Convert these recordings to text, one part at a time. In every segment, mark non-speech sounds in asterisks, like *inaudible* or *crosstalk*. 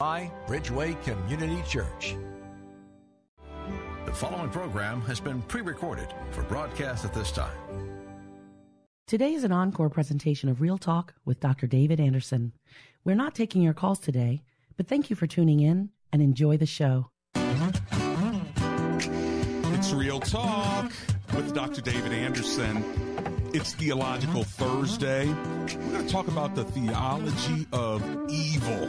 By Bridgeway Community Church. The following program has been pre recorded for broadcast at this time. Today is an encore presentation of Real Talk with Dr. David Anderson. We're not taking your calls today, but thank you for tuning in and enjoy the show. It's Real Talk with Dr. David Anderson. It's Theological Thursday. We're going to talk about the theology of evil.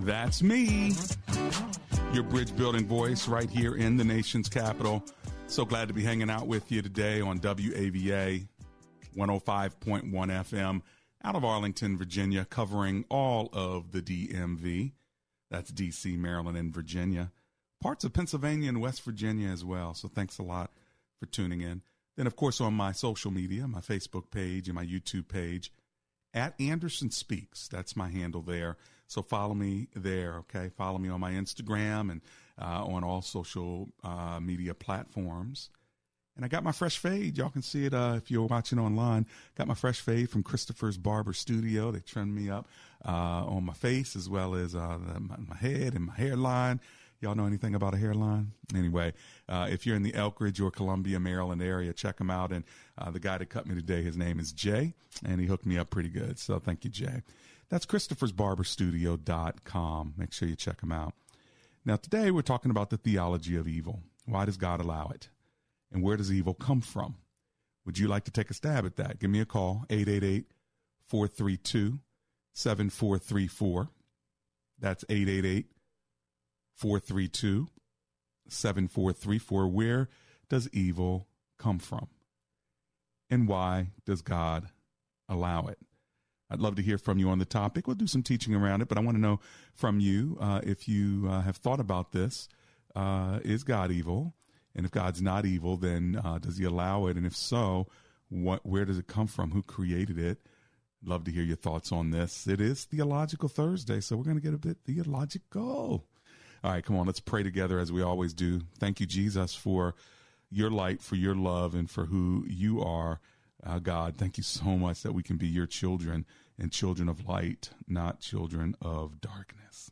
That's me, your bridge building voice right here in the nation's capital. So glad to be hanging out with you today on WAVA 105.1 FM out of Arlington, Virginia, covering all of the DMV. That's DC, Maryland, and Virginia. Parts of Pennsylvania and West Virginia as well. So thanks a lot for tuning in. Then, of course, on my social media, my Facebook page and my YouTube page, at Anderson Speaks. That's my handle there. So follow me there, okay? Follow me on my Instagram and uh, on all social uh, media platforms. And I got my fresh fade. Y'all can see it uh, if you're watching online. Got my fresh fade from Christopher's Barber Studio. They trimmed me up uh, on my face as well as uh, the, my, my head and my hairline. Y'all know anything about a hairline? Anyway, uh, if you're in the Elkridge or Columbia, Maryland area, check him out. And uh, the guy that cut me today, his name is Jay, and he hooked me up pretty good. So thank you, Jay. That's Christopher'sBarberStudio.com. Make sure you check him out. Now, today we're talking about the theology of evil. Why does God allow it? And where does evil come from? Would you like to take a stab at that? Give me a call, 888 432 7434. That's 888 432 7434. Where does evil come from? And why does God allow it? I'd love to hear from you on the topic. We'll do some teaching around it, but I want to know from you uh, if you uh, have thought about this. Uh, is God evil? And if God's not evil, then uh, does he allow it? And if so, what, where does it come from? Who created it? Love to hear your thoughts on this. It is Theological Thursday, so we're going to get a bit theological. All right, come on, let's pray together as we always do. Thank you, Jesus, for your light, for your love, and for who you are, uh, God. Thank you so much that we can be your children and children of light, not children of darkness.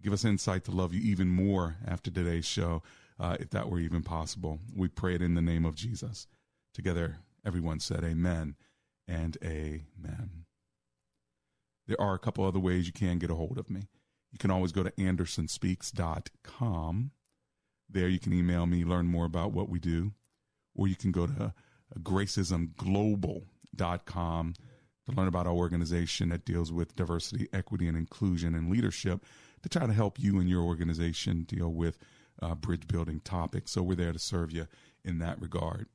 Give us insight to love you even more after today's show, uh, if that were even possible. We pray it in the name of Jesus. Together, everyone said, Amen and Amen. There are a couple other ways you can get a hold of me. You can always go to andersonspeaks.com. There you can email me, learn more about what we do, or you can go to gracismglobal.com to learn about our organization that deals with diversity, equity, and inclusion and leadership to try to help you and your organization deal with uh, bridge building topics. So we're there to serve you in that regard.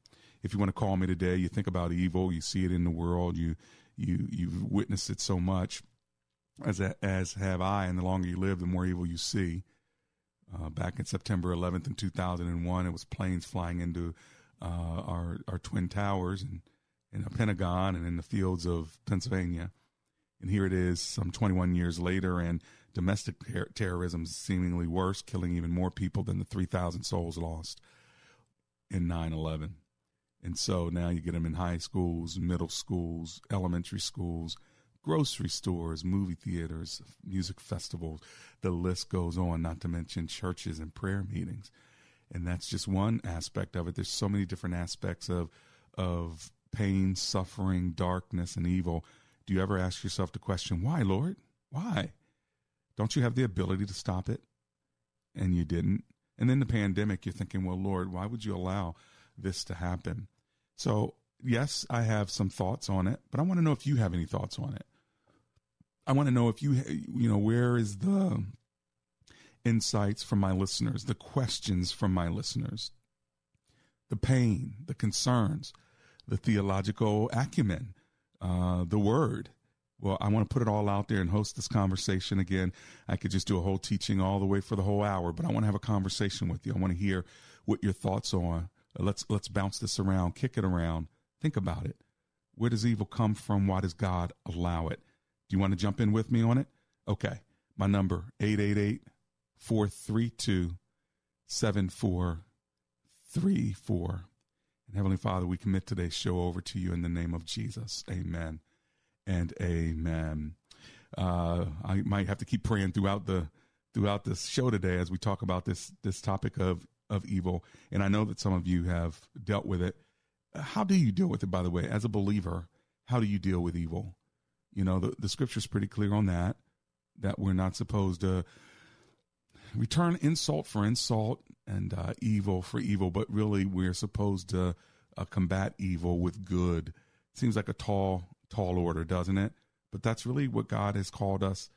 If you want to call me today, you think about evil, you see it in the world, you you you've witnessed it so much as as have I. And the longer you live, the more evil you see. Uh, back in September 11th in 2001, it was planes flying into uh, our our twin towers and in the Pentagon and in the fields of Pennsylvania. And here it is, some 21 years later, and domestic ter- terrorism is seemingly worse, killing even more people than the 3,000 souls lost in 9 11. And so now you get them in high schools, middle schools, elementary schools, grocery stores, movie theaters, music festivals. The list goes on, not to mention churches and prayer meetings. And that's just one aspect of it. There's so many different aspects of of pain, suffering, darkness, and evil. Do you ever ask yourself the question, why, Lord? Why? Don't you have the ability to stop it? And you didn't. And then the pandemic, you're thinking, well, Lord, why would you allow this to happen? So, yes, I have some thoughts on it, but I want to know if you have any thoughts on it. I want to know if you, you know, where is the insights from my listeners, the questions from my listeners, the pain, the concerns, the theological acumen, uh, the word. Well, I want to put it all out there and host this conversation again. I could just do a whole teaching all the way for the whole hour, but I want to have a conversation with you. I want to hear what your thoughts are. Let's let's bounce this around, kick it around. Think about it. Where does evil come from? Why does God allow it? Do you want to jump in with me on it? Okay. My number 888 432 7434. And Heavenly Father, we commit today's show over to you in the name of Jesus. Amen and amen. Uh, I might have to keep praying throughout the throughout this show today as we talk about this this topic of of evil. And I know that some of you have dealt with it. How do you deal with it, by the way, as a believer? How do you deal with evil? You know, the, the scripture's pretty clear on that, that we're not supposed to return insult for insult and uh, evil for evil, but really we're supposed to uh, combat evil with good. Seems like a tall, tall order, doesn't it? But that's really what God has called us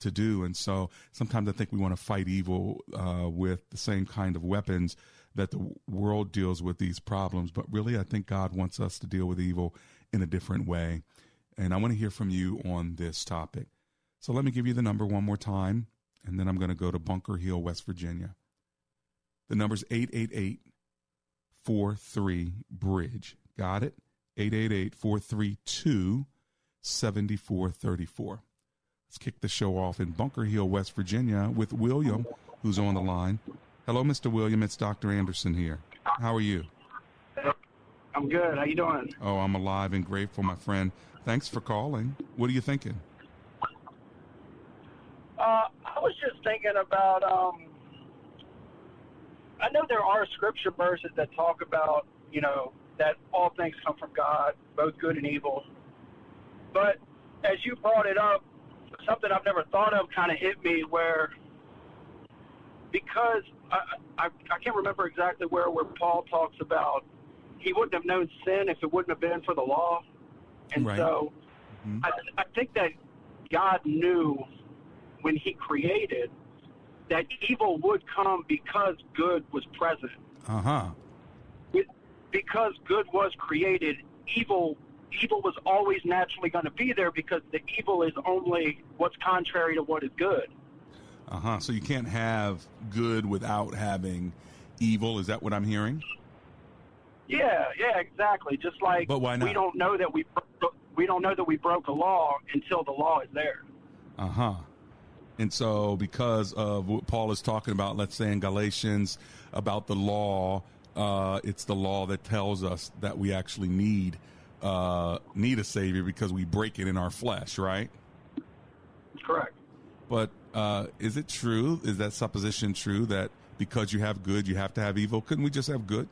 to do. And so sometimes I think we want to fight evil uh, with the same kind of weapons that the world deals with these problems. But really, I think God wants us to deal with evil in a different way. And I want to hear from you on this topic. So let me give you the number one more time and then I'm going to go to Bunker Hill, West Virginia. The number's 888 43 Bridge. Got it? 888 432 7434. Let's kick the show off in Bunker Hill, West Virginia with William, who's on the line. Hello, Mr. William. It's Dr. Anderson here. How are you? I'm good. How you doing? Oh, I'm alive and grateful, my friend. Thanks for calling. What are you thinking? Uh, I was just thinking about. Um, I know there are scripture verses that talk about, you know, that all things come from God, both good and evil. But as you brought it up, something I've never thought of kind of hit me where, because I, I, I can't remember exactly where where Paul talks about he wouldn't have known sin if it wouldn't have been for the law, and Right. so Mhm. I, I think that God knew when He created that evil would come because good was present. Uh huh. Because good was created, evil evil was always naturally going to be there because the evil is only what's contrary to what is good. Uh huh. So you can't have good without having evil. Is that what I'm hearing? Yeah, yeah, exactly. Just like But why we don't know that we we don't know that we broke a law until the law is there. Uh huh. And so, because of what Paul is talking about, let's say in Galatians, about the law, uh, it's the law that tells us that we actually need uh, need a savior because we break it in our flesh, right? Correct. But uh, is it true? Is that supposition true that because you have good, you have to have evil? Couldn't we just have good?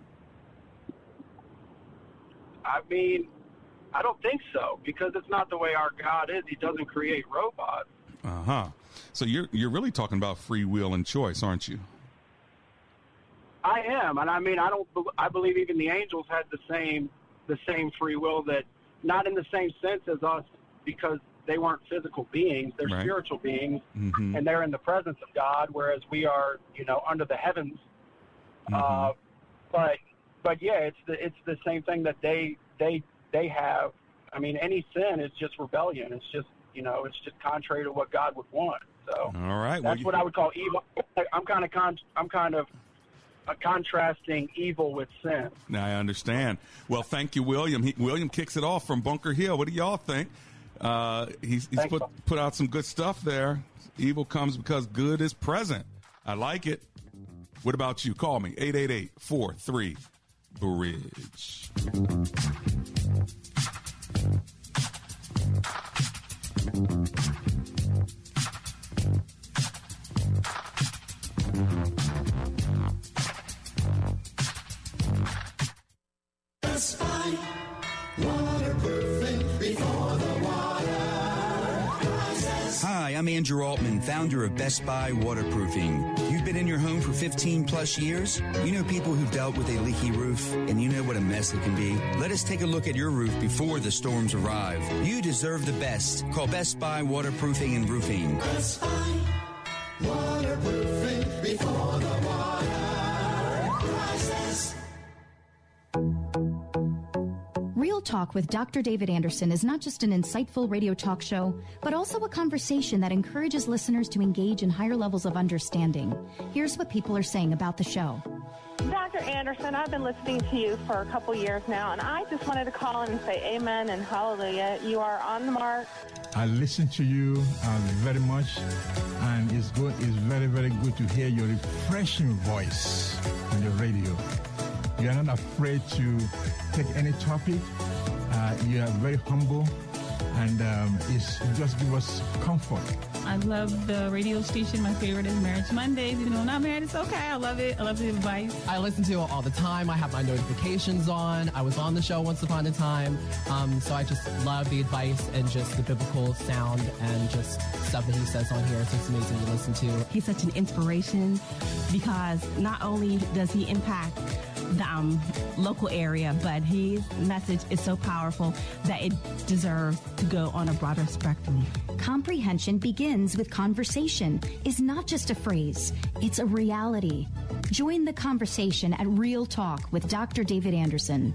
I mean, I don't think so because it's not the way our God is. He doesn't create robots. Uh huh. So you're you're really talking about free will and choice, aren't you? I am, and I mean, I don't. I believe even the angels had the same the same free will that not in the same sense as us because they weren't physical beings. They're Right. spiritual beings, Mhm. and they're in the presence of God, whereas we are, you know, under the heavens. Mm-hmm. Uh, but but yeah, it's the it's the same thing that they they they have. I mean, any sin is just rebellion. It's just you know, it's just contrary to what God would want. So All right. that's you- what I would call evil. I'm kind of con- I'm kind of uh, contrasting evil with sin. Now I understand. Well, thank you, William. He, William kicks it off from Bunker Hill. What do y'all think? Uh, he's he's put put out some good stuff there. Evil comes because good is present. I like it. What about you? Call me 888-43 Bridge. Hi, Hi, I'm Andrew Altman, founder of Best Buy Waterproofing. You've been in your home for 15 plus years? You know people who've dealt with a leaky roof, and you know what a mess it can be? Let us take a look at your roof before the storms arrive. You deserve the best. Call Best Buy Waterproofing and Roofing. Best Buy Waterproofing Talk with Dr. David Anderson is not just an insightful radio talk show, but also a conversation that encourages listeners to engage in higher levels of understanding. Here's what people are saying about the show. Dr. Anderson, I've been listening to you for a couple years now, and I just wanted to call in and say amen and hallelujah. You are on the mark. I listen to you uh, very much, and it's good. It's very, very good to hear your refreshing voice on the radio. You are not afraid to take any topic. You are very humble, and um, it's it just give us comfort. I love the radio station. My favorite is Marriage Mondays. Even though I'm not married, it's okay. I love it. I love the advice. I listen to it all the time. I have my notifications on. I was on the show once upon a time. Um, so I just love the advice and just the biblical sound and just stuff that he says on here. So it's amazing to listen to. He's such an inspiration because not only does he impact the um, local area, but his message is so powerful that it deserves to go on a broader spectrum. Comprehension begins with conversation, is not just a phrase, it's a reality. Join the conversation at Real Talk with Dr. David Anderson.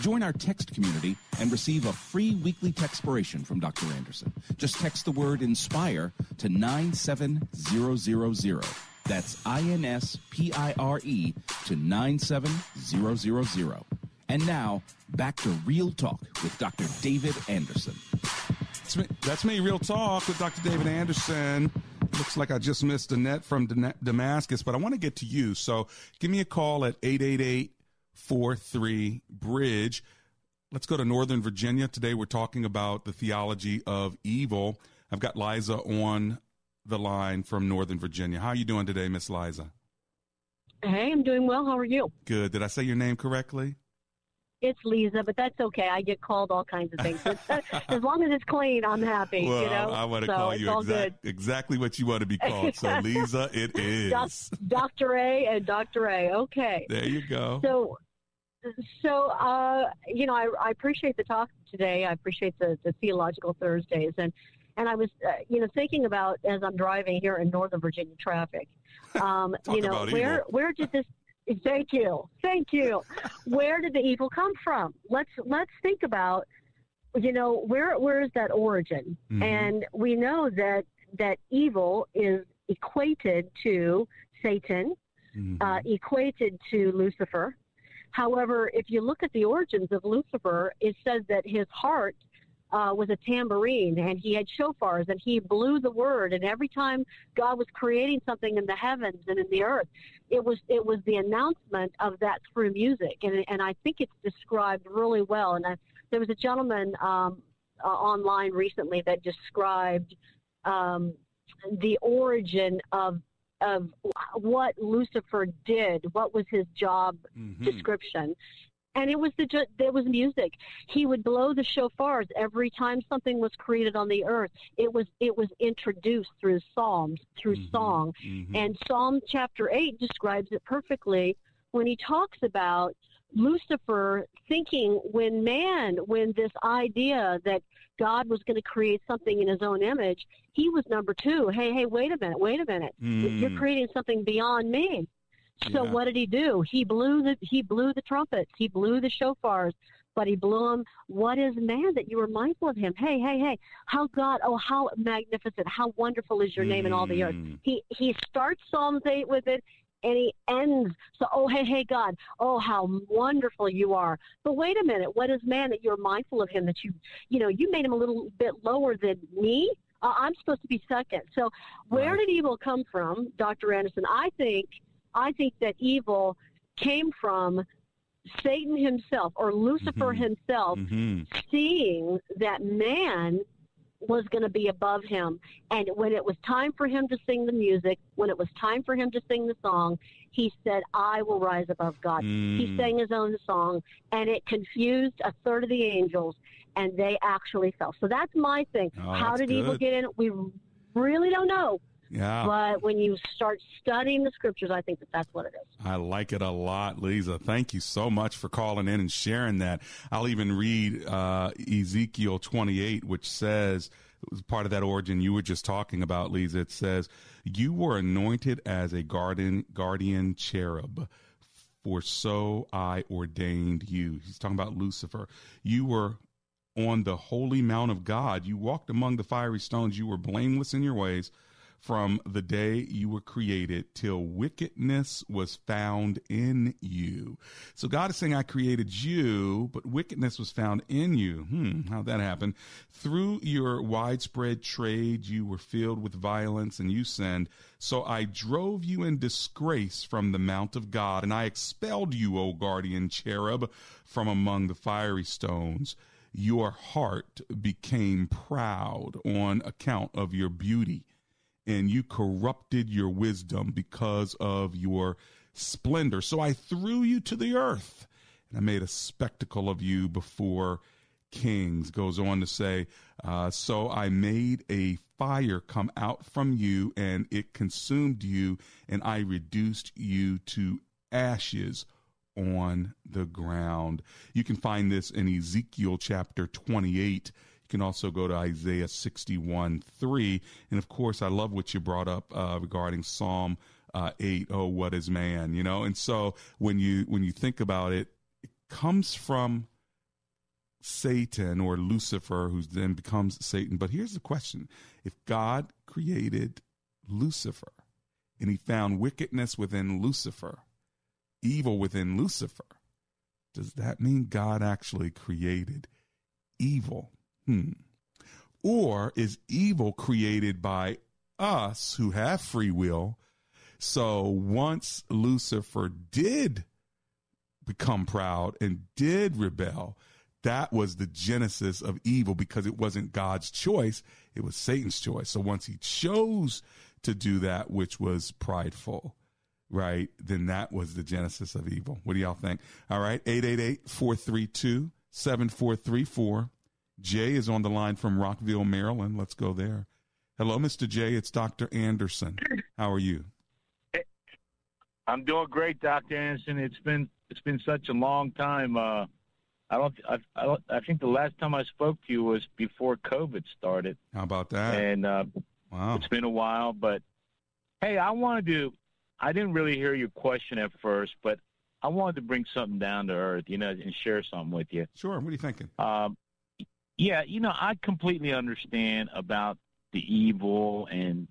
Join our text community and receive a free weekly textpiration from Dr. Anderson. Just text the word INSPIRE to 97000. That's I N S P I R E to 97000. And now, back to Real Talk with Dr. David Anderson. That's me, that's me, Real Talk with Dr. David Anderson. Looks like I just missed Annette from Damascus, but I want to get to you. So give me a call at 888 43 Bridge. Let's go to Northern Virginia. Today we're talking about the theology of evil. I've got Liza on the line from Northern Virginia. How are you doing today, Miss Liza? Hey, I'm doing well. How are you? Good. Did I say your name correctly? It's Lisa, but that's okay. I get called all kinds of things. Uh, *laughs* as long as it's clean, I'm happy. Well, you know? I want to so call you exact, exactly what you want to be *laughs* called. So, Lisa, it is. Dr. A and Dr. A. Okay. There you go. So, so uh, you know, I, I appreciate the talk today. I appreciate the, the theological Thursdays, and and I was, uh, you know, thinking about as I'm driving here in Northern Virginia traffic. *laughs* Um, you know, where evil. where did this? *laughs* Thank you, thank you. *laughs* where did the evil come from? Let's let's think about, you know, where where is that origin? Mhm. And we know that that evil is equated to Satan, uh, equated to Lucifer. However, if you look at the origins of Lucifer, it says that his heart uh, was a tambourine and he had shofars and he blew the word. And every time God was creating something in the heavens and in the earth, it was it was the announcement of that through music. And and I think it's described really well. And I, there was a gentleman um, uh, online recently that described um, the origin of of what Lucifer did, what was his job mm-hmm. description. And it was the ju- there was music. He would blow the shofars every time something was created on the earth. It was it was introduced through psalms, through mm-hmm. song. Mm-hmm. And Psalm chapter 8 describes it perfectly when he talks about Lucifer thinking when man, when this idea that God was going to create something in his own image, he was number two. Hey, hey, wait a minute, wait a minute. You're Mm. creating something beyond me. So Yeah. what did he do? He blew the he blew the trumpets, he blew the shofars, but he blew them. What is man that you are mindful of him? Hey, hey, hey! How God! Oh, how magnificent! How wonderful is your name in all the earth. He he starts Psalms eight with it, and he ends. So, oh, hey, hey, God, oh, how wonderful you are. But wait a minute, what is man that you're mindful of him? That you, you know, you made him a little bit lower than me. Uh, I'm supposed to be second. So, where did evil come from, Dr. Anderson? I think, I think that evil came from Satan himself or Lucifer Mm-hmm. himself seeing that man was going to be above him. And when it was time for him to sing the music, when it was time for him to sing the song, he said, I will rise above God. He Mm. sang his own song, and it confused a third of the angels, and they actually fell. So that's my thing. Oh, How did evil get in? We really don't know. Yeah. But when you start studying the scriptures, I think that that's what it is. I like it a lot, Lisa. Thank you so much for calling in and sharing that. I'll even read uh, Ezekiel 28, which says, it was part of that origin you were just talking about, Lisa. It says, You were anointed as a guardian, guardian cherub, for so I ordained you. He's talking about Lucifer. You were on the holy mount of God. You walked among the fiery stones. You were blameless in your ways from the day you were created till wickedness was found in you. So God is saying, I created you, but wickedness was found in you. Hmm, how'd that happen? Through your widespread trade, you were filled with violence and you sinned. So I drove you in disgrace from the mount of God, and I expelled you, O guardian cherub, from among the fiery stones your heart became proud on account of your beauty, and you corrupted your wisdom because of your splendor. So I threw you to the earth, and I made a spectacle of you before kings. Goes on to say, uh, So I made a fire come out from you, and it consumed you, and I reduced you to ashes on the ground. You can find this in Ezekiel chapter 28. You can also go to Isaiah 61 3. And of course, I love what you brought up uh, regarding Psalm uh, 8. Oh, what is man? You know, and so when you when you think about it, it comes from Satan or Lucifer, who then becomes Satan. But here's the question if God created Lucifer and he found wickedness within Lucifer, evil within Lucifer, does that mean God actually created evil? Hmm. Or is evil created by us who have free will? So once Lucifer did become proud and did rebel, that was the genesis of evil because it wasn't God's choice, it was Satan's choice. So once he chose to do that which was prideful, right, then that was the genesis of evil. What do y'all think? All right, 888 432 7434. Jay is on the line from Rockville, Maryland. Let's go there. Hello, Mr. Jay. It's Dr. Anderson. How are you? I'm doing great, Doctor Anderson. It's been it's been such a long time. Uh, I don't I, I don't I think the last time I spoke to you was before COVID started. How about that? And uh, wow, it's been a while. But hey, I wanted to. I didn't really hear your question at first, but I wanted to bring something down to earth, you know, and share something with you. Sure. What are you thinking? Um, yeah, you know, I completely understand about the evil and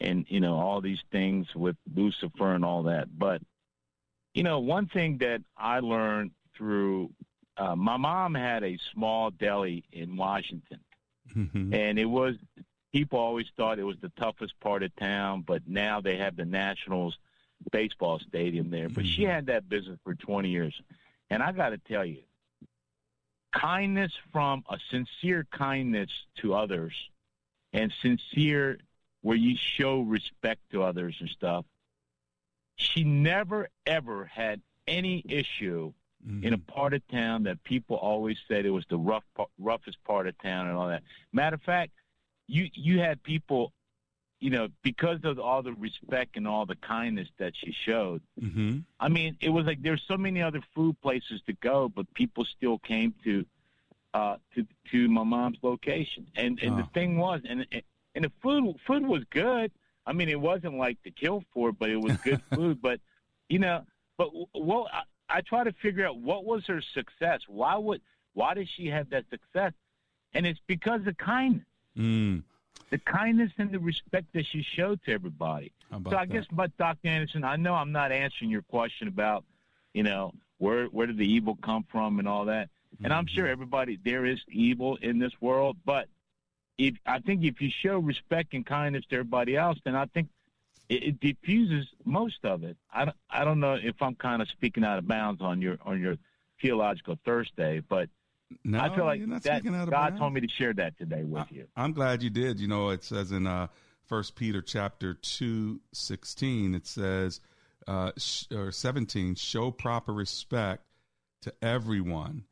and you know all these things with Lucifer and all that. But you know, one thing that I learned through uh, my mom had a small deli in Washington, and it was people always thought it was the toughest part of town, but now they have the Nationals baseball stadium there. But she had that business for 20 years, and I got to tell you, kindness from a sincere kindness to others, and sincere where you show respect to others and stuff. She never ever had any issue mm-hmm. in a part of town that people always said it was the rough, roughest part of town and all that. Matter of fact, you you had people, you know, because of all the respect and all the kindness that she showed. Mm-hmm. I mean, it was like there's so many other food places to go, but people still came to uh, to to my mom's location. And and the Oh. thing was, and and the food food was good. I mean, it wasn't like to kill for, but it was good *laughs* food. But you know, but well, I, I try to figure out what was her success. Why would why did she have that success? And it's because of kindness. Mm. The kindness and the respect that she showed to everybody. So I that? guess, but Dr. Anderson, I know I'm not answering your question about, you know, where where did the evil come from and all that. And I'm mm-hmm. sure everybody there is evil in this world, but if I think if you show respect and kindness to everybody else, then I think it, it diffuses most of it. I don't, I don't know if I'm kind of speaking out of bounds on your on your theological Thursday, but No, I feel like that speaking out of God bounds. told me to share that today with you. I'm glad you did. You know, it says in uh, First Peter chapter two sixteen, it says uh, sh- or seventeen, show proper respect to everyone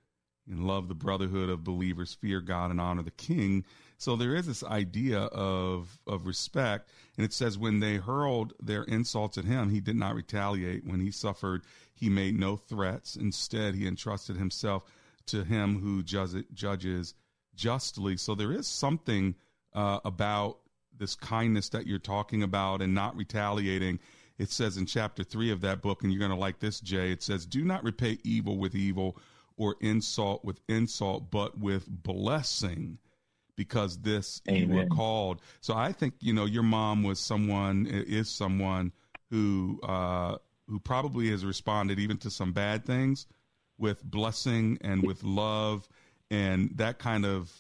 and love the brotherhood of believers, fear God and honor the King. So there is this idea of of respect, and it says when they hurled their insults at him, he did not retaliate. When he suffered, he made no threats. Instead, he entrusted himself to him who judges, justly. So there is something uh, about this kindness that you're talking about and not retaliating. It says in chapter three of that book, and you're going to like this, Jay. It says, "Do not repay evil with evil, or insult with insult, but with blessing." Because this you were called. So I think you know your mom was someone is someone who uh, who probably has responded even to some bad things with blessing and with love, and that kind of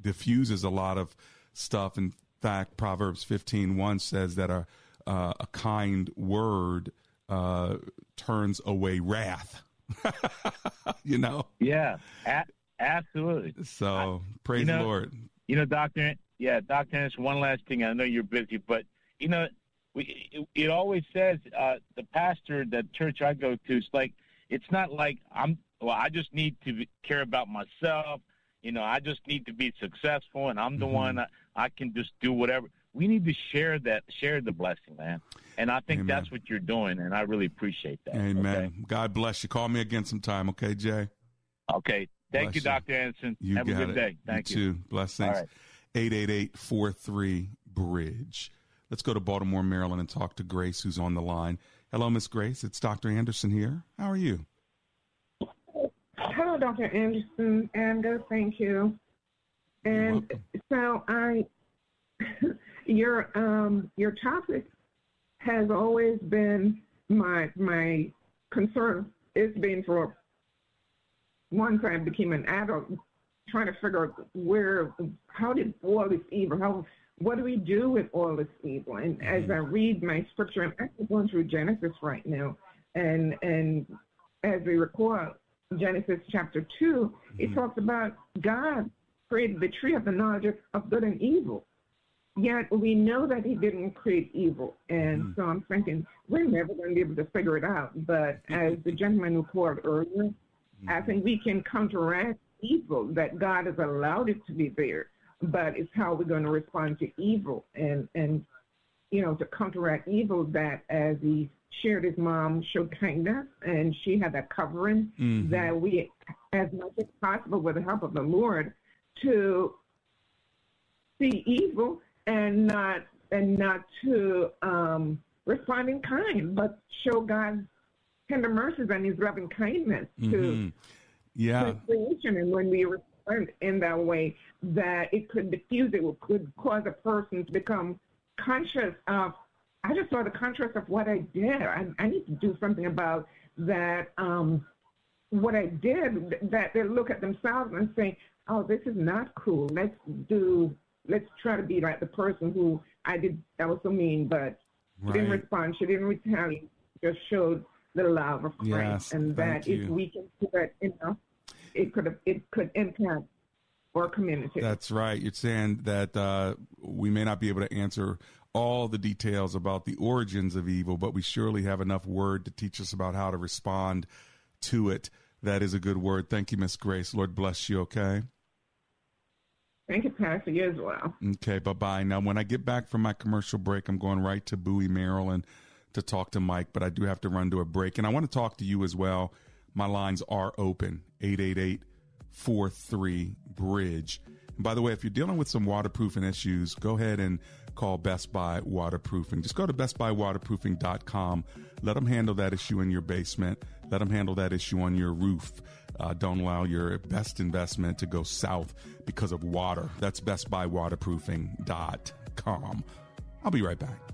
diffuses a lot of stuff. In fact, Proverbs fifteen one says that a uh, a kind word uh, turns away wrath. *laughs* you know. Yeah, a- absolutely. So praise you know, the Lord. You know, Doctor. Yeah, Doctor. Anderson, one last thing. I know you're busy, but you know, we it, it always says uh, the pastor, the church I go to, is like it's not like I'm. Well, I just need to be- care about myself. You know, I just need to be successful, and I'm the Mm-hmm. one. I, I can just do whatever. We need to share that, share the blessing, man. And I think Amen. that's what you're doing, and I really appreciate that. Amen. Okay. God bless you. Call me again sometime, okay, Jay? Okay. Thank Bless you, you. Dr. Anderson. You Have a good it. day. Thank you. you. too. Blessings. All right. 888 Bridge. Let's go to Baltimore, Maryland and talk to Grace, who's on the line. Hello, Miss Grace. It's Dr. Anderson here. How are you? Hello, Dr. Anderson, and good, thank you. And so I, *laughs* your um your topic has always been my my concern. It's been for once I became an adult, trying to figure out where, how did all this evil, how, what do we do with all this evil? And as mm-hmm. I read my scripture, I'm actually going through Genesis right now, and and as we recall, Genesis chapter 2, it mm-hmm. talks about God created the tree of the knowledge of, good and evil. Yet we know that he didn't create evil. And mm-hmm. so I'm thinking, we're never going to be able to figure it out. But as the gentleman who called earlier, I think we can counteract evil, that God has allowed it to be there. But it's how we're going to respond to evil. And, and you know, to counteract evil, that as he shared his mom showed kindness and she had that covering Mhm. that we, as much as possible with the help of the Lord, to see evil and not and not to um, respond in kind, but show God's tender mercies and His loving kindness to Mhm. Yeah. creation. And when we respond in that way, that it could diffuse it, could cause a person to become conscious of. I just saw the contrast of what I did. I, I need to do something about that. Um, what I did, that they look at themselves and say, "Oh, this is not cool. Let's do. Let's try to be like the person who I did. That was so mean, but she didn't respond. She didn't retaliate. Just showed the love of Christ, Yes, and that if you. we can do that enough, it could have, it could impact our community. That's right. You're saying that uh, we may not be able to answer all the details about the origins of evil, but we surely have enough word to teach us about how to respond to it. That is a good word. Thank you, Miss Grace. Lord bless you, okay? Thank you, Pastor. You as well. Okay, bye bye. Now, when I get back from my commercial break, I'm going right to Bowie, Maryland to talk to Mike, but I do have to run to a break. And I want to talk to you as well. My lines are open 888 43 Bridge. And by the way, if you're dealing with some waterproofing issues, go ahead and call Best Buy Waterproofing. Just go to bestbuywaterproofing.com. Let them handle that issue in your basement. Let them handle that issue on your roof. Uh, don't allow your best investment to go south because of water. That's bestbuywaterproofing.com. I'll be right back.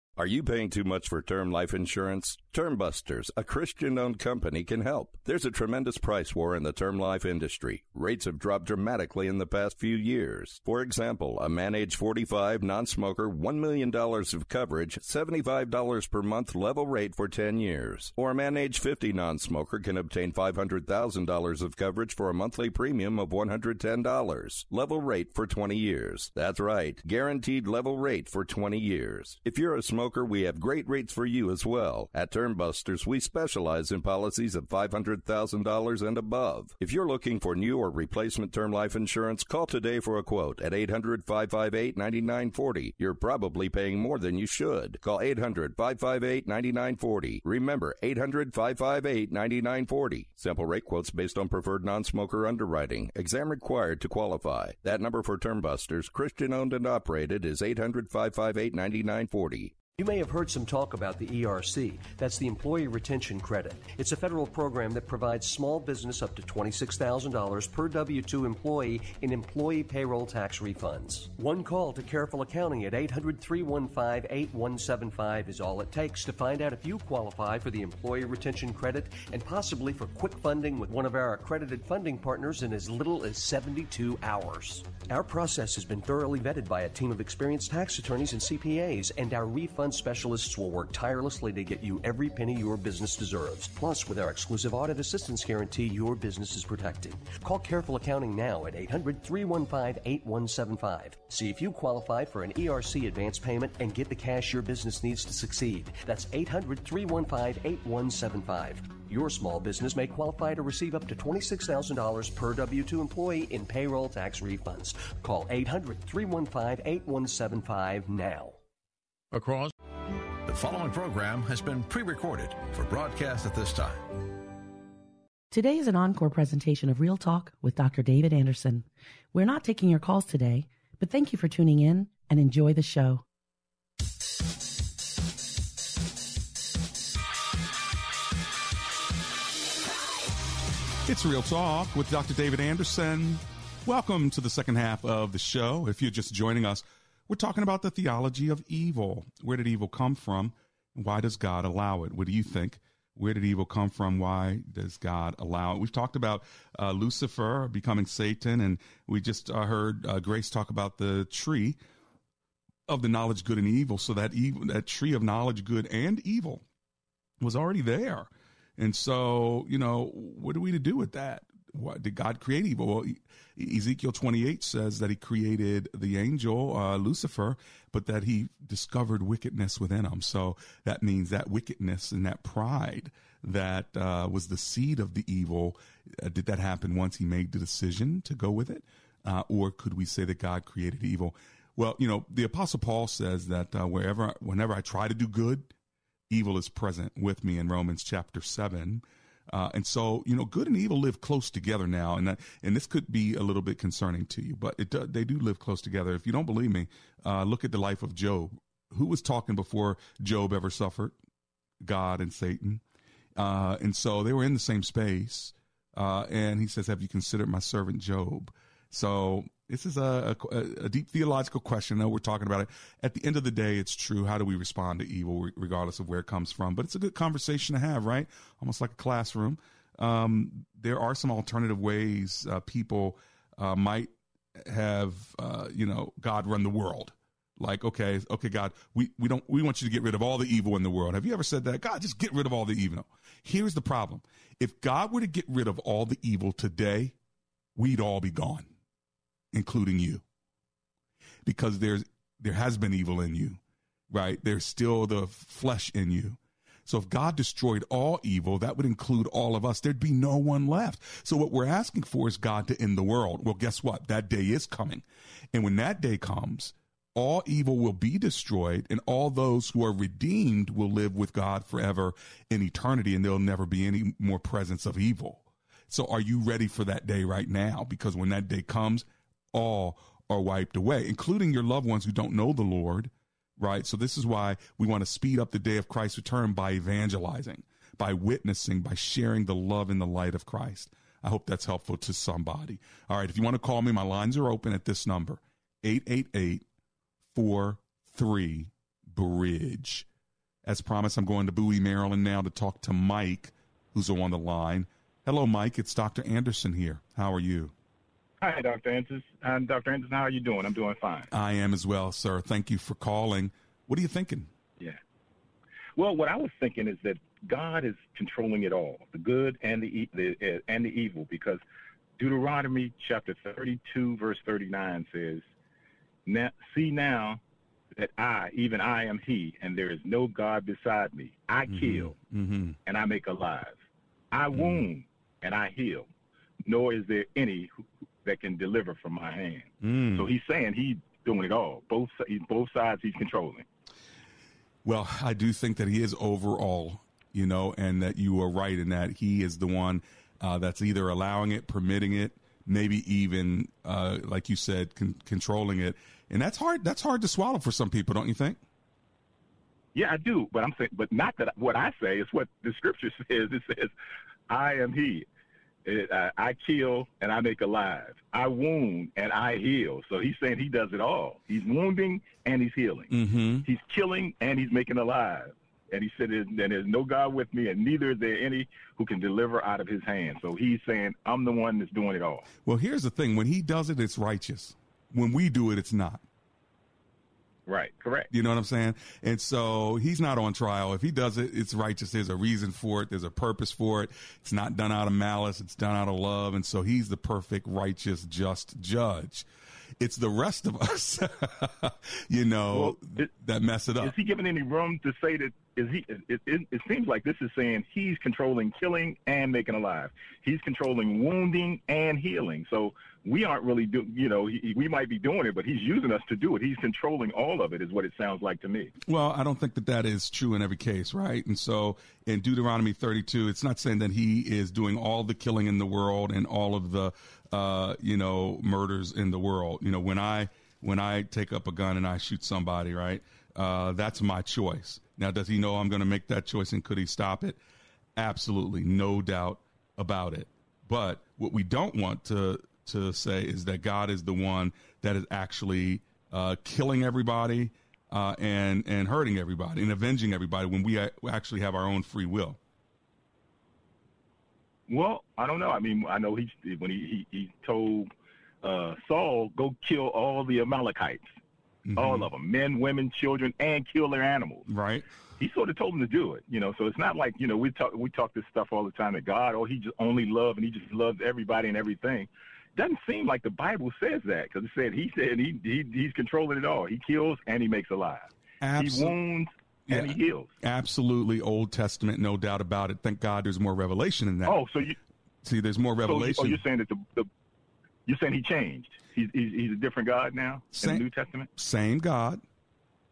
Are you paying too much for term life insurance? Term Busters, a Christian owned company, can help. There's a tremendous price war in the term life industry. Rates have dropped dramatically in the past few years. For example, a man age 45, non smoker, $1 million of coverage, $75 per month level rate for 10 years. Or a man age 50 non smoker can obtain $500,000 of coverage for a monthly premium of $110. Level rate for 20 years. That's right, guaranteed level rate for 20 years. If you're a smoker, we have great rates for you as well. At Term Busters, we specialize in policies of $500,000 and above. If you're looking for new or replacement term life insurance, call today for a quote at 800 558 9940. You're probably paying more than you should. Call 800 558 9940. Remember, 800 558 9940. Sample rate quotes based on preferred non smoker underwriting. Exam required to qualify. That number for Term Busters, Christian owned and operated, is 800 558 9940. You may have heard some talk about the ERC. That's the Employee Retention Credit. It's a federal program that provides small business up to $26,000 per W 2 employee in employee payroll tax refunds. One call to Careful Accounting at 800 315 8175 is all it takes to find out if you qualify for the Employee Retention Credit and possibly for quick funding with one of our accredited funding partners in as little as 72 hours. Our process has been thoroughly vetted by a team of experienced tax attorneys and CPAs, and our refund specialists will work tirelessly to get you every penny your business deserves. Plus, with our exclusive audit assistance guarantee, your business is protected. Call Careful Accounting now at 800 315 8175. See if you qualify for an ERC advance payment and get the cash your business needs to succeed. That's 800 315 8175. Your small business may qualify to receive up to $26,000 per W 2 employee in payroll tax refunds. Call 800 315 8175 now. Across. The following program has been pre recorded for broadcast at this time. Today is an encore presentation of Real Talk with Dr. David Anderson. We're not taking your calls today, but thank you for tuning in and enjoy the show. It's Real Talk with Dr. David Anderson. Welcome to the second half of the show. If you're just joining us, we're talking about the theology of evil. Where did evil come from? Why does God allow it? What do you think? Where did evil come from? Why does God allow it? We've talked about uh, Lucifer becoming Satan, and we just uh, heard uh, Grace talk about the tree of the knowledge good and evil. So that evil, that tree of knowledge good and evil was already there. And so, you know, what are we to do with that? What, did God create evil? Well, Ezekiel 28 says that he created the angel, uh, Lucifer, but that he discovered wickedness within him. So that means that wickedness and that pride that uh, was the seed of the evil, uh, did that happen once he made the decision to go with it? Uh, or could we say that God created evil? Well, you know, the Apostle Paul says that uh, wherever, whenever I try to do good, evil is present with me in Romans chapter 7. Uh, and so, you know, good and evil live close together now, and that, and this could be a little bit concerning to you, but it do, they do live close together. If you don't believe me, uh, look at the life of Job. Who was talking before Job ever suffered? God and Satan, uh, and so they were in the same space. Uh, and he says, "Have you considered my servant Job?" So this is a, a, a, deep theological question. I know we're talking about it. At the end of the day, it's true. How do we respond to evil, regardless of where it comes from? But it's a good conversation to have, right? Almost like a classroom. Um, there are some alternative ways uh, people uh, might have, uh, you know, God run the world. Like, okay, okay, God, we, we don't we want you to get rid of all the evil in the world. Have you ever said that? God, just get rid of all the evil. Here's the problem: if God were to get rid of all the evil today, we'd all be gone including you. Because there's there has been evil in you, right? There's still the flesh in you. So if God destroyed all evil, that would include all of us. There'd be no one left. So what we're asking for is God to end the world. Well, guess what? That day is coming. And when that day comes, all evil will be destroyed and all those who are redeemed will live with God forever in eternity and there'll never be any more presence of evil. So are you ready for that day right now? Because when that day comes, all are wiped away, including your loved ones who don't know the Lord, right? So this is why we want to speed up the day of Christ's return by evangelizing, by witnessing, by sharing the love and the light of Christ. I hope that's helpful to somebody. All right, if you want to call me, my lines are open at this number 888 43 Bridge. As promised, I'm going to Bowie, Maryland now to talk to Mike, who's on the line. Hello, Mike. It's Dr. Anderson here. How are you? Hi, Dr. Anderson. Um, Dr. Anderson, how are you doing? I'm doing fine. I am as well, sir. Thank you for calling. What are you thinking? Yeah. Well, what I was thinking is that God is controlling it all, the good and the, the uh, and the evil, because Deuteronomy chapter 32, verse 39 says, now, "See now that I, even I, am He, and there is no God beside me. I mm-hmm. kill mm-hmm. and I make alive. I mm-hmm. wound and I heal. Nor is there any who, that can deliver from my hand. Mm. So he's saying he's doing it all. Both both sides he's controlling. Well, I do think that he is overall, you know, and that you are right in that he is the one uh, that's either allowing it, permitting it, maybe even, uh, like you said, con- controlling it, and that's hard. That's hard to swallow for some people, don't you think? Yeah, I do, but I'm saying, but not that what I say is what the scripture *laughs* says. It says, "I am He." It, uh, I kill and I make alive. I wound and I heal. So he's saying he does it all. He's wounding and he's healing. Mm-hmm. He's killing and he's making alive. And he said, and there's no God with me, and neither is there any who can deliver out of his hand. So he's saying, I'm the one that's doing it all. Well, here's the thing when he does it, it's righteous. When we do it, it's not. Right, correct. You know what I'm saying? And so he's not on trial. If he does it, it's righteous. There's a reason for it. There's a purpose for it. It's not done out of malice. It's done out of love. And so he's the perfect, righteous, just judge. It's the rest of *laughs* us, you know, well, it, that mess it up. Is he giving any room to say that? Is he? It, it, it seems like this is saying he's controlling killing and making alive. He's controlling wounding and healing. So we aren't really do you know he, we might be doing it but he's using us to do it. He's controlling all of it is what it sounds like to me. Well i don't think that that is true in every case right? And so in deuteronomy 32 it's not saying that he is doing all the killing in the world and all of the uh, you know murders in the world. You know when i when i take up a gun and i shoot somebody right uh, that's my choice. Now does he know i'm going to make that choice and could he stop it? Absolutely. No doubt about it. But what we don't want to to say is that God is the one that is actually uh, killing everybody uh, and and hurting everybody and avenging everybody when we actually have our own free will. Well, I don't know. I mean, I know he when he he, he told uh, Saul go kill all the Amalekites, mm-hmm. all of them, men, women, children, and kill their animals. Right. He sort of told him to do it, you know. So it's not like you know we talk we talk this stuff all the time that God, oh, he just only love and he just loves everybody and everything doesn't seem like the Bible says that because it said he said he, he he's controlling it all. He kills and he makes alive. Absol- he wounds and he heals. Absolutely, Old Testament, no doubt about it. Thank God, there's more revelation in that. Oh, so you see, there's more revelation. So, oh, you're saying that the, the you're saying he changed. He's, he's, he's a different God now same, in the New Testament. Same God,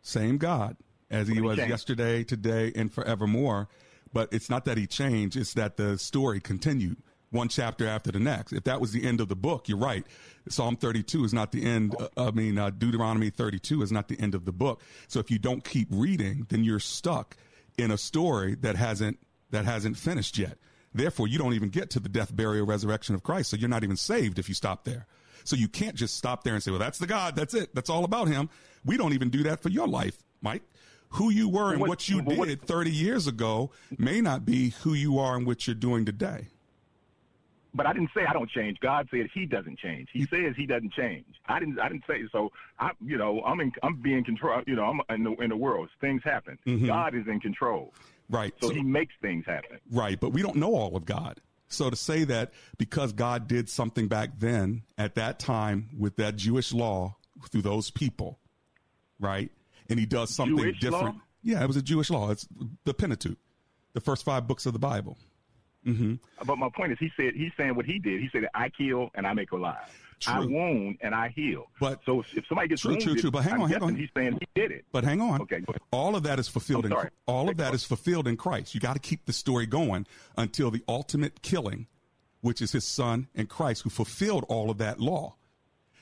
same God. as he He was changed. yesterday, today, and forevermore. But it's not that he changed; it's that the story continued one chapter after the next. If that was the end of the book, you're right. Psalm 32 is not the end. uh, I mean, uh, Deuteronomy 32 is not the end of the book. So if you don't keep reading, then you're stuck in a story that hasn't that hasn't finished yet. Therefore, you don't even get to the death, burial, resurrection of Christ. So you're not even saved if you stop there. So you can't just stop there and say, "Well, that's the God. That's it. That's all about Him." We don't even do that for your life, Mike. Who you were and What- what you did 30 years ago may not be who you are and what you're doing today. But I didn't say I don't change. God said He doesn't change. He says He doesn't change. I didn't. I didn't say so. I, you know, I'm in. I'm being control. You know, I'm in the in the world. Things happen. Mhm. God is in control. Right. So, He makes things happen. Right, but we don't know all of God. So to say that because God did something back then at that time with that Jewish law through those people, right? And he does something Jewish different. law? Yeah, it was a Jewish law. It's the Pentateuch, the first five books of the Bible. Hmm But my point is, He said He's saying what He did. He said, "I kill and I make alive. I wound and I heal." But so if, if somebody gets True, true, wounded, true. But hang I'm on, hang on. He's saying He did it. But hang on. Okay. go ahead. All of that is fulfilled in all of that is fulfilled in Christ. You got to keep the story going until the ultimate killing, which is his son and Christ who fulfilled all of that law.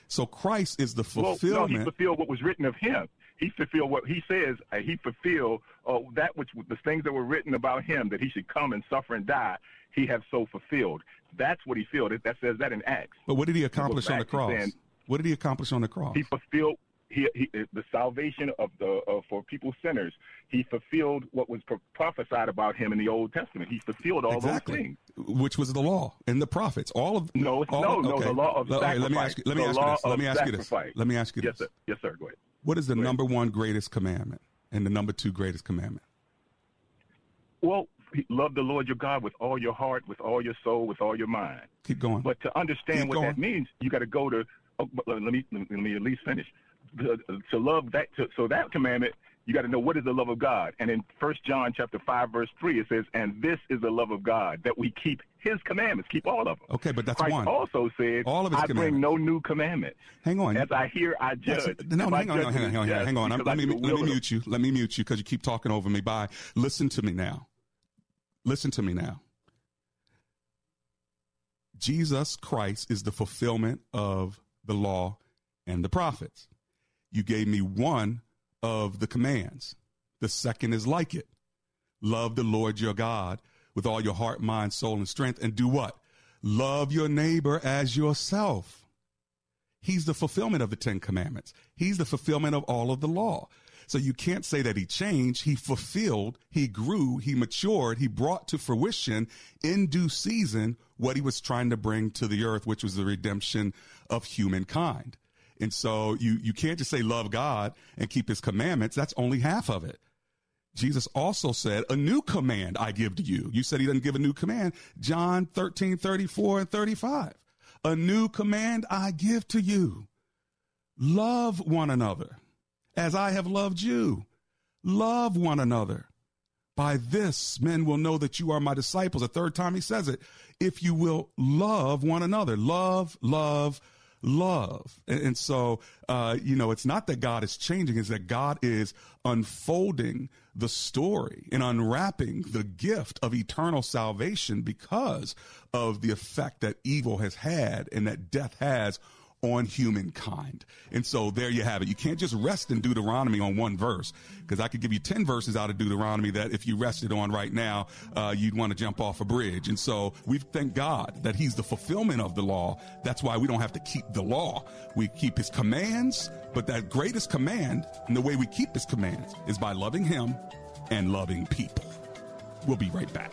So Christ is the Well, no, fulfillment. he fulfilled what was written of him. He fulfilled what he says. Uh, he fulfilled uh, that which the things that were written about him that he should come and suffer and die. He have so fulfilled. That's what he filled. That says that in Acts. But what did he accomplish on the cross? saying What did he accomplish on the cross? He fulfilled he, he, the salvation of the uh, for people sinners. He fulfilled what was pro- prophesied about him in the Old Testament. He fulfilled all exactly. those things. Which was the law and the prophets. All of No, all no, of- no. The law of right, sacrifice. let me ask you. Let me the ask you this. Let me ask you this. Let me ask you yes. Sir. Yes, sir. Go ahead. What is the number one greatest commandment and the number two greatest commandment? Well, love the Lord your God with all your heart, with all your soul, with all your mind. Keep going. But to understand Keep what going. that means, you got to go to. Oh, uh, let me let me at least finish. To, to love that, to, so that commandment, you got to know what is the love of God. And in First John chapter five verse three, it says, "And this is the love of God, that we keep His commandments, keep all of them." Okay, but that's Christ one. also said, All of His "I bring no new commandment." Hang on. As I hear, I judge. no, And no, my hang on, hang on, hang on, hang on, hang on. Let me let me mute you. Let me mute you because you keep talking over me. Bye. Listen to me now. Listen to me now. Jesus Christ is the fulfillment of the law and the prophets. You gave me one of the commands. The second is like it. Love the Lord your God with all your heart, mind, soul, and strength. And do what? Love your neighbor as yourself. He's the fulfillment of the Ten Commandments. He's the fulfillment of all of the law. So you can't say that he changed. He fulfilled, he grew, he matured, he brought to fruition in due season what he was trying to bring to the earth, which was the redemption of humankind. And so you, you can't just say love God and keep his commandments. That's only half of it. Jesus also said, a new command I give to you. You said he doesn't give a new command. John 13, 34 and 35. A new command I give to you. Love one another as I have loved you. Love one another. By this, men will know that you are my disciples. A third time he says it. If you will love one another, love, love, love. And, and so, uh, you know, it's not that God is changing, it's that God is unfolding the story and unwrapping the gift of eternal salvation because of the effect that evil has had and that death has on humankind. And so there you have it. You can't just rest in Deuteronomy on one verse because I could give you 10 verses out of Deuteronomy that if you rested on right now, uh, you'd want to jump off a bridge. And so we thank God that he's the fulfillment of the law. That's why we don't have to keep the law. We keep his commands, but that greatest command and the way we keep his commands is by loving him and loving people. We'll be right back.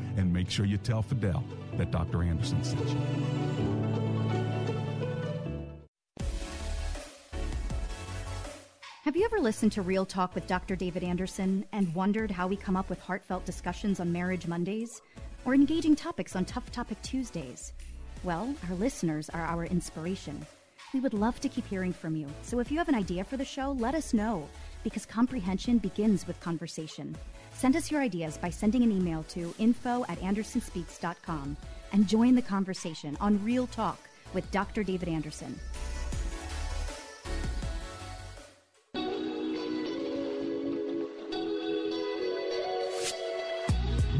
And make sure you tell Fidel that Dr. Anderson sent you. Have you ever listened to Real Talk with Dr. David Anderson and wondered how we come up with heartfelt discussions on Marriage Mondays or engaging topics on Tough Topic Tuesdays? Well, our listeners are our inspiration. We would love to keep hearing from you, so if you have an idea for the show, let us know because comprehension begins with conversation. Send us your ideas by sending an email to info at andersonspeaks.com and join the conversation on Real Talk with Dr. David Anderson.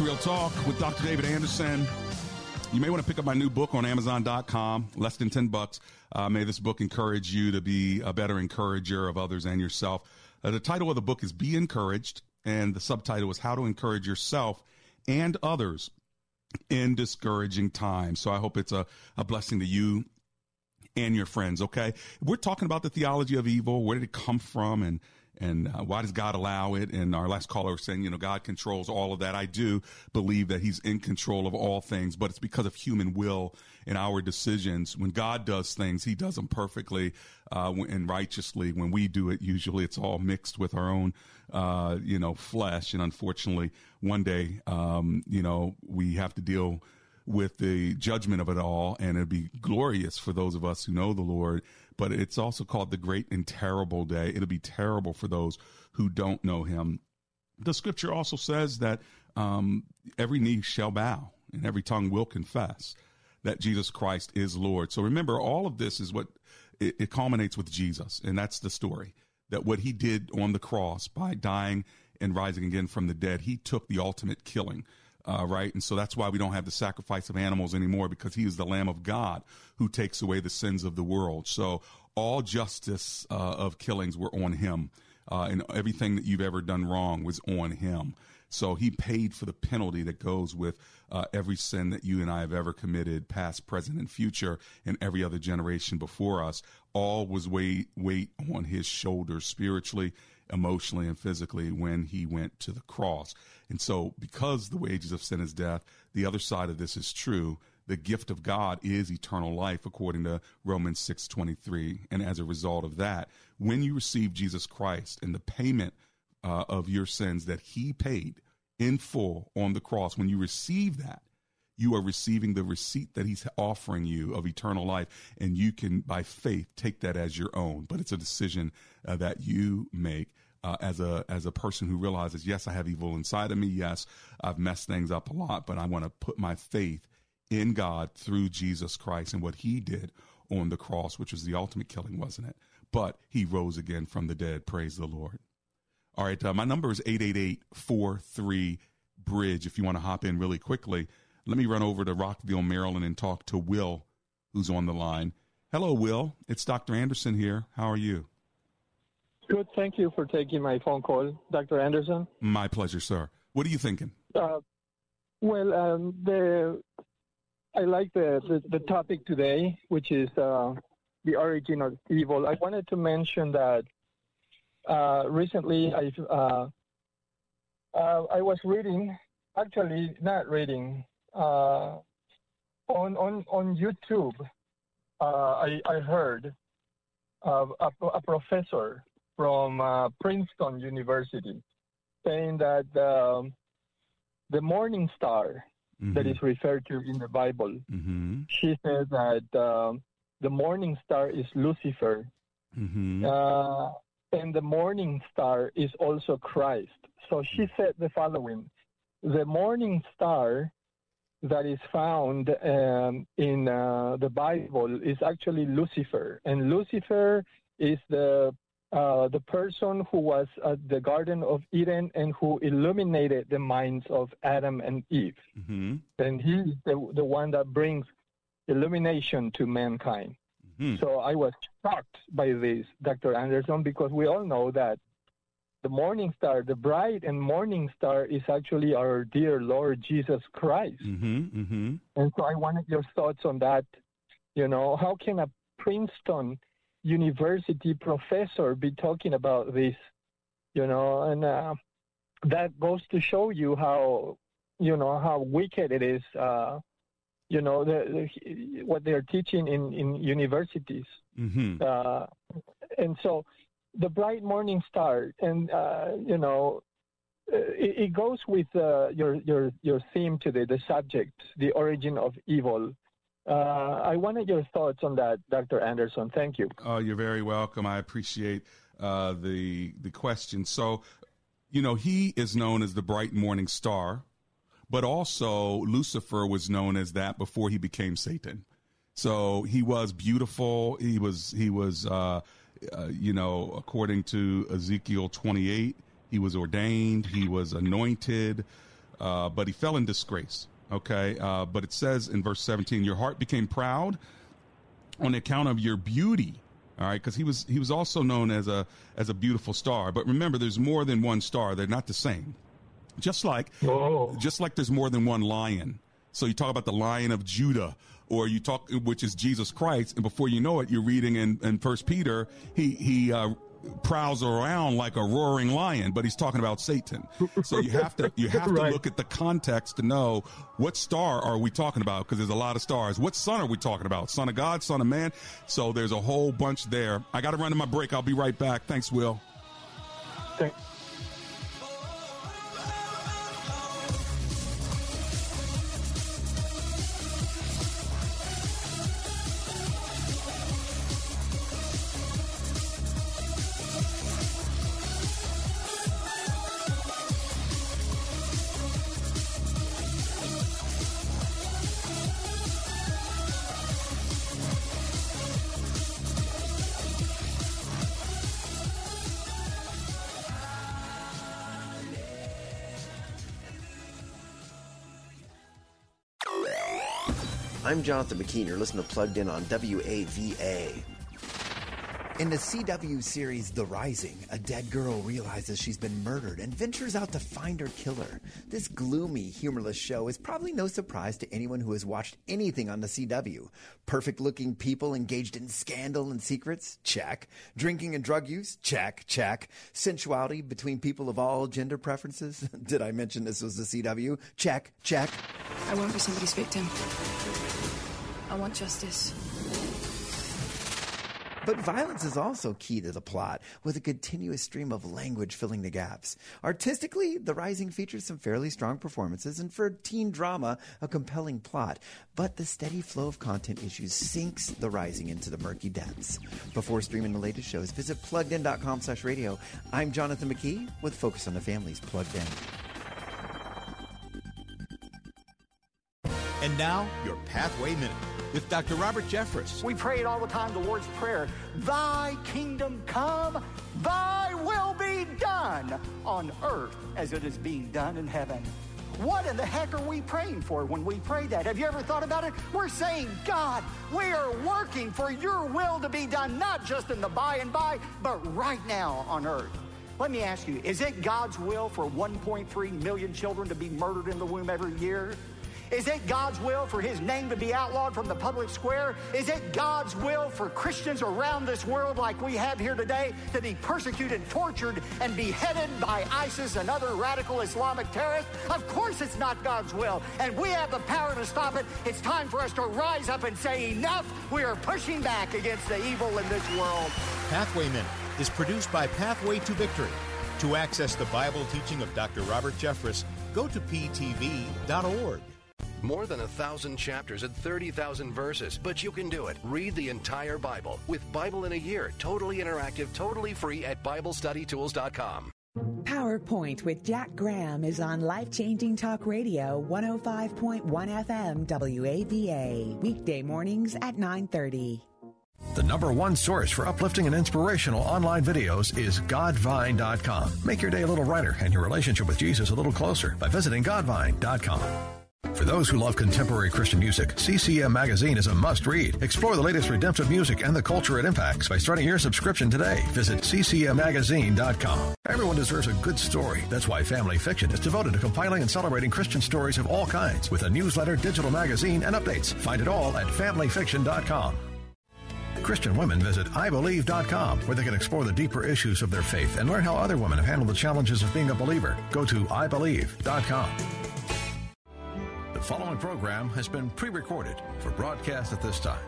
Real Talk with Dr. David Anderson. You may want to pick up my new book on Amazon.com, less than 10 bucks. Uh, may this book encourage you to be a better encourager of others and yourself. Uh, the title of the book is Be Encouraged, and the subtitle is How to Encourage Yourself and Others in Discouraging Times. So I hope it's a, a blessing to you and your friends, okay? We're talking about the theology of evil. Where did it come from? And and uh, why does God allow it? And our last caller was saying, you know, God controls all of that. I do believe that He's in control of all things, but it's because of human will and our decisions. When God does things, He does them perfectly uh, and righteously. When we do it, usually it's all mixed with our own, uh, you know, flesh. And unfortunately, one day, um, you know, we have to deal with the judgment of it all, and it'd be glorious for those of us who know the Lord but it's also called the great and terrible day. It'll be terrible for those who don't know him. The scripture also says that um, every knee shall bow and every tongue will confess that Jesus Christ is Lord. So remember, all of this is what it, it culminates with Jesus, and that's the story that what he did on the cross by dying and rising again from the dead, he took the ultimate killing uh, right? And so that's why we don't have the sacrifice of animals anymore because he is the Lamb of God who takes away the sins of the world. So all justice uh, of killings were on him, uh, and everything that you've ever done wrong was on him. So he paid for the penalty that goes with uh, every sin that you and I have ever committed, past, present, and future, and every other generation before us. All was weight weight on his shoulders spiritually, emotionally, and physically when he went to the cross. And so, because the wages of sin is death, the other side of this is true. The gift of God is eternal life, according to Romans six twenty three. And as a result of that, when you receive Jesus Christ and the payment uh, of your sins that He paid in full on the cross, when you receive that, you are receiving the receipt that he's offering you of eternal life and you can by faith take that as your own but it's a decision uh, that you make uh, as a as a person who realizes, yes, I have evil inside of me. Yes, I've messed things up a lot, but I want to put my faith in God through Jesus Christ and what He did on the cross, which was the ultimate killing, wasn't it? But He rose again from the dead. Praise the Lord. All right, uh, my number is eight eight eight four three bridge. If you want to hop in really quickly, let me run over to Rockville, Maryland, and talk to Will, who's on the line. Hello, Will. It's Dr. Anderson here. How are you? Good. Thank you for taking my phone call, Dr. Anderson. My pleasure, sir. What are you thinking? Uh, well, um, the I like the, the, the, topic today, which is uh, the origin of evil. I wanted to mention that uh, recently I uh, uh, I was reading, actually not reading, uh, on on on YouTube. I I heard a, a professor from uh, Princeton University, saying that um, the morning star Mm-hmm. that is referred to in the Bible. Mm-hmm. She says that um, the morning star is Lucifer, Mm-hmm. uh, and the morning star is also Christ. So she said the following The morning star that is found um, in uh, the Bible is actually Lucifer, and Lucifer is the uh, the person who was at the Garden of Eden and who illuminated the minds of Adam and Eve. Mm-hmm. And he is the, the one that brings illumination to mankind. Hmm. So I was shocked by this, Dr. Anderson, because we all know that the morning star, the bright and morning star, is actually our dear Lord Jesus Christ. Mm-hmm. Mm-hmm. And so I wanted your thoughts on that. You know, how can a Princeton University professor be talking about this? You know, and uh, that goes to show you how, you know, how wicked it is. Uh, you know, the, the, what they're teaching in in universities. Mm-hmm. Uh, and so, the bright morning star, and uh, you know, uh, it, it goes with uh, your your your theme today, the subject, the origin of evil. Uh, I wanted your thoughts on that, Dr. Anderson. Thank you. Oh, you're very welcome. I appreciate uh, the the question. So, you know, he is known as the bright morning star, but also Lucifer was known as that before he became Satan. So he was beautiful. He was he was uh, uh, you know according to Ezekiel 28, he was ordained. He was anointed, uh, but he fell in disgrace. Okay, uh, but it says in verse 17, your heart became proud on account of your beauty. All right, because he was he was also known as a as a beautiful star. But remember, there's more than one star; they're not the same. Just like just like there's more than one lion. So you talk about the Lion of Judah, or you talk which is Jesus Christ, and before you know it, you're reading in, in First Peter, he he uh, prowls around like a roaring lion, but he's talking about Satan. So you have to you have *laughs* to look at the context to know what star are we talking about because there's a lot of stars. What son are we talking about? Son of God, son of man. So there's a whole bunch there. I got to run to my break. I'll be right back. Thanks, Will. Thank- I'm Jonathan McKee. You're listening to Plugged In on WAVA. In the CW series The Rising, a dead girl realizes she's been murdered and ventures out to find her killer. This gloomy, humorless show is probably no surprise to anyone who has watched anything on the CW. Perfect looking people engaged in scandal and secrets? Check. Drinking and drug use? Check, check. Sensuality between people of all gender preferences? *laughs* Did I mention this was the CW? Check, check. I won't be somebody's victim. I want justice. But violence is also key to the plot, with a continuous stream of language filling the gaps. Artistically, The Rising features some fairly strong performances, and for teen drama, a compelling plot. But the steady flow of content issues sinks The Rising into the murky depths. Before streaming the latest shows, visit pluggedin.com slash radio. I'm Jonathan McKee with Focus on the Family's Plugged In. And now, your Pathway Minute with Dr. Robert Jeffress. We pray it all the time, the Lord's Prayer. Thy kingdom come, thy will be done on earth as it is being done in heaven. What in the heck are we praying for when we pray that? Have you ever thought about it? We're saying, God, we are working for your will to be done, not just in the by and by, but right now on earth. Let me ask you, is it God's will for 1.3 million children to be murdered in the womb every year? Is it God's will for his name to be outlawed from the public square? Is it God's will for Christians around this world like we have here today to be persecuted, tortured, and beheaded by ISIS and other radical Islamic terrorists? Of course it's not God's will. And we have the power to stop it. It's time for us to rise up and say, enough. We are pushing back against the evil in this world. Pathway Minute is produced by Pathway to Victory. To access the Bible teaching of Dr. Robert Jeffress, Go to ptv.org. More than a thousand chapters and 30,000 verses, but you can do it. Read the entire Bible with Bible in a Year, totally interactive, totally free at BibleStudyTools.com. PowerPoint with Jack Graham is on Life Changing Talk Radio 105.1 FM WAVA, weekday mornings at 930. The number one source for uplifting and inspirational online videos is Godvine.com. Make your day a little brighter and your relationship with Jesus a little closer by visiting Godvine.com. For those who love contemporary Christian music, CCM Magazine is a must read. Explore the latest redemptive music and the culture it impacts by starting your subscription today. Visit ccmmagazine.com. Everyone deserves a good story. That's why Family Fiction is devoted to compiling and celebrating Christian stories of all kinds with a newsletter, digital magazine, and updates. Find it all at familyfiction.com. Christian women visit IBelieve.com, where they can explore the deeper issues of their faith and learn how other women have handled the challenges of being a believer. Go to IBelieve.com. The following program has been pre recorded for broadcast at this time.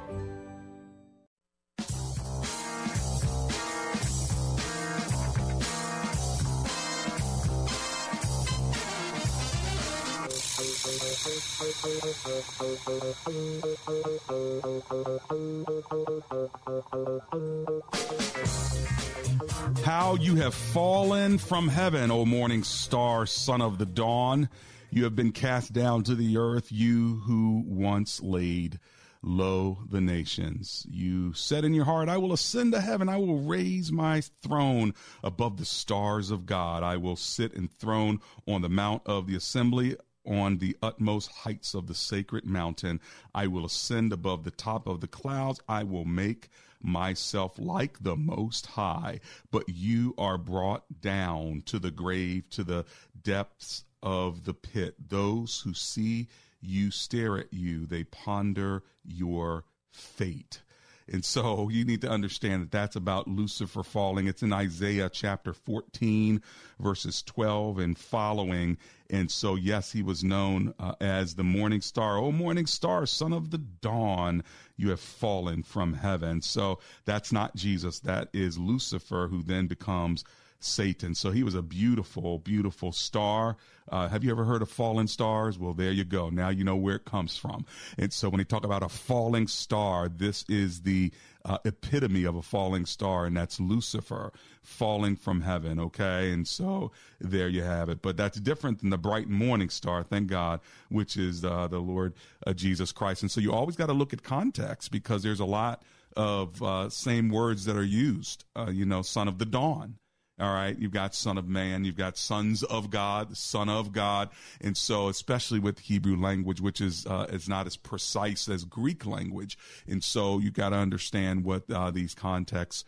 How you have fallen from heaven, O morning star, son of the dawn. You have been cast down to the earth, you who once laid low the nations. You said in your heart, I will ascend to heaven. I will raise my throne above the stars of God. I will sit enthroned on the mount of the assembly on the utmost heights of the sacred mountain. I will ascend above the top of the clouds. I will make myself like the Most High. But you are brought down to the grave, to the depths of the pit. Those who see you stare at you, they ponder your fate. And so you need to understand that that's about Lucifer falling. It's in Isaiah chapter 14, verses 12 and following. And so, yes, he was known uh, as the morning star. Oh, morning star, son of the dawn, you have fallen from heaven. So that's not Jesus. That is Lucifer, who then becomes Satan. So he was a beautiful, beautiful star. Uh, have you ever heard of fallen stars? Well, there you go. Now you know where it comes from. And so when you talk about a falling star, this is the uh, epitome of a falling star, and that's Lucifer falling from heaven. Okay. And so there you have it. But that's different than the bright morning star, thank God, which is uh, the Lord uh, Jesus Christ. And so you always got to look at context because there's a lot of uh, same words that are used, uh, you know, son of the dawn all right. You've got son of man. You've got sons of God, son of God. And so, especially with the Hebrew language, which is, uh, is not as precise as Greek language. And so you've got to understand what uh, these contexts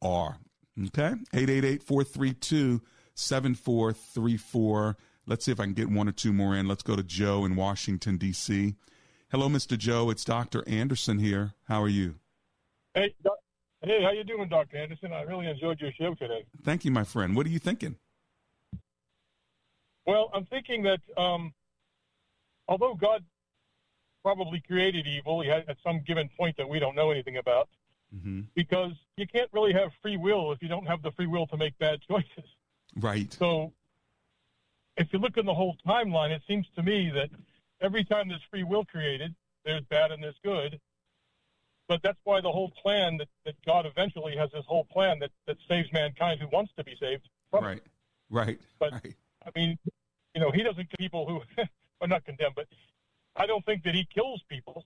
are. Okay. 888-432-7434. Let's see if I can get one or two more in. Let's go to Joe in Washington, D.C. Hello, Mr. Joe. It's Dr. Anderson here. How are you? Hey, Hey, how you doing, Dr. Anderson? I really enjoyed your show today. Thank you, my friend. What are you thinking? Well, I'm thinking that um, although God probably created evil, he had at some given point that we don't know anything about, mm-hmm. because you can't really have free will if you don't have the free will to make bad *laughs* choices. Right. So, if you look in the whole timeline, it seems to me that every time there's free will created, there's bad and there's good, but that's why the whole plan that, that God eventually has this whole plan that, that saves mankind who wants to be saved. Right, right. But right. I mean, you know, he doesn't people who *laughs* are not condemned, but I don't think that he kills people.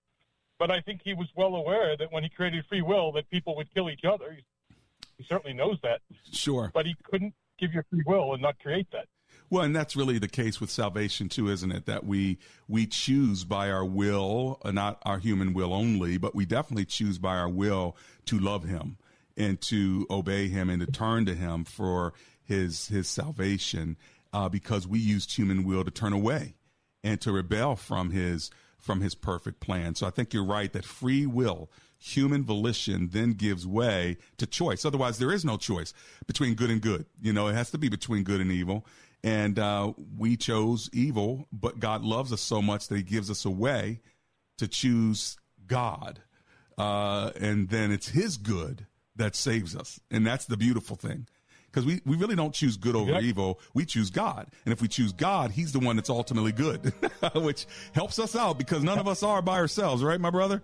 But I think he was well aware that when he created free will, that people would kill each other. He, he certainly knows that. Sure. But he couldn't give you free will and not create that. Well, and that's really the case with salvation too, isn't it? That we we choose by our will, uh, not our human will only, but we definitely choose by our will to love Him and to obey Him and to turn to Him for His His salvation, uh, because we used human will to turn away and to rebel from His from His perfect plan. So I think you're right that free will human volition then gives way to choice. Otherwise, there is no choice between good and good. You know, it has to be between good and evil. And uh, we chose evil, but God loves us so much that He gives us a way to choose God. Uh, and then it's His good that saves us. And that's the beautiful thing. Because we, we really don't choose good over evil. We choose God. And if we choose God, He's the one that's ultimately good, *laughs* which helps us out because none of us are by ourselves, right, my brother?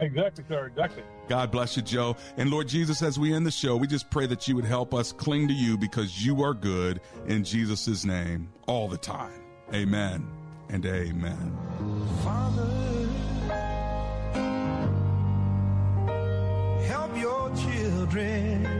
Exactly, sir. Exactly. God bless you, Joe. And Lord Jesus, as we end the show, we just pray that you would help us cling to you because you are good in Jesus' name all the time. Amen and amen. Father, help your children.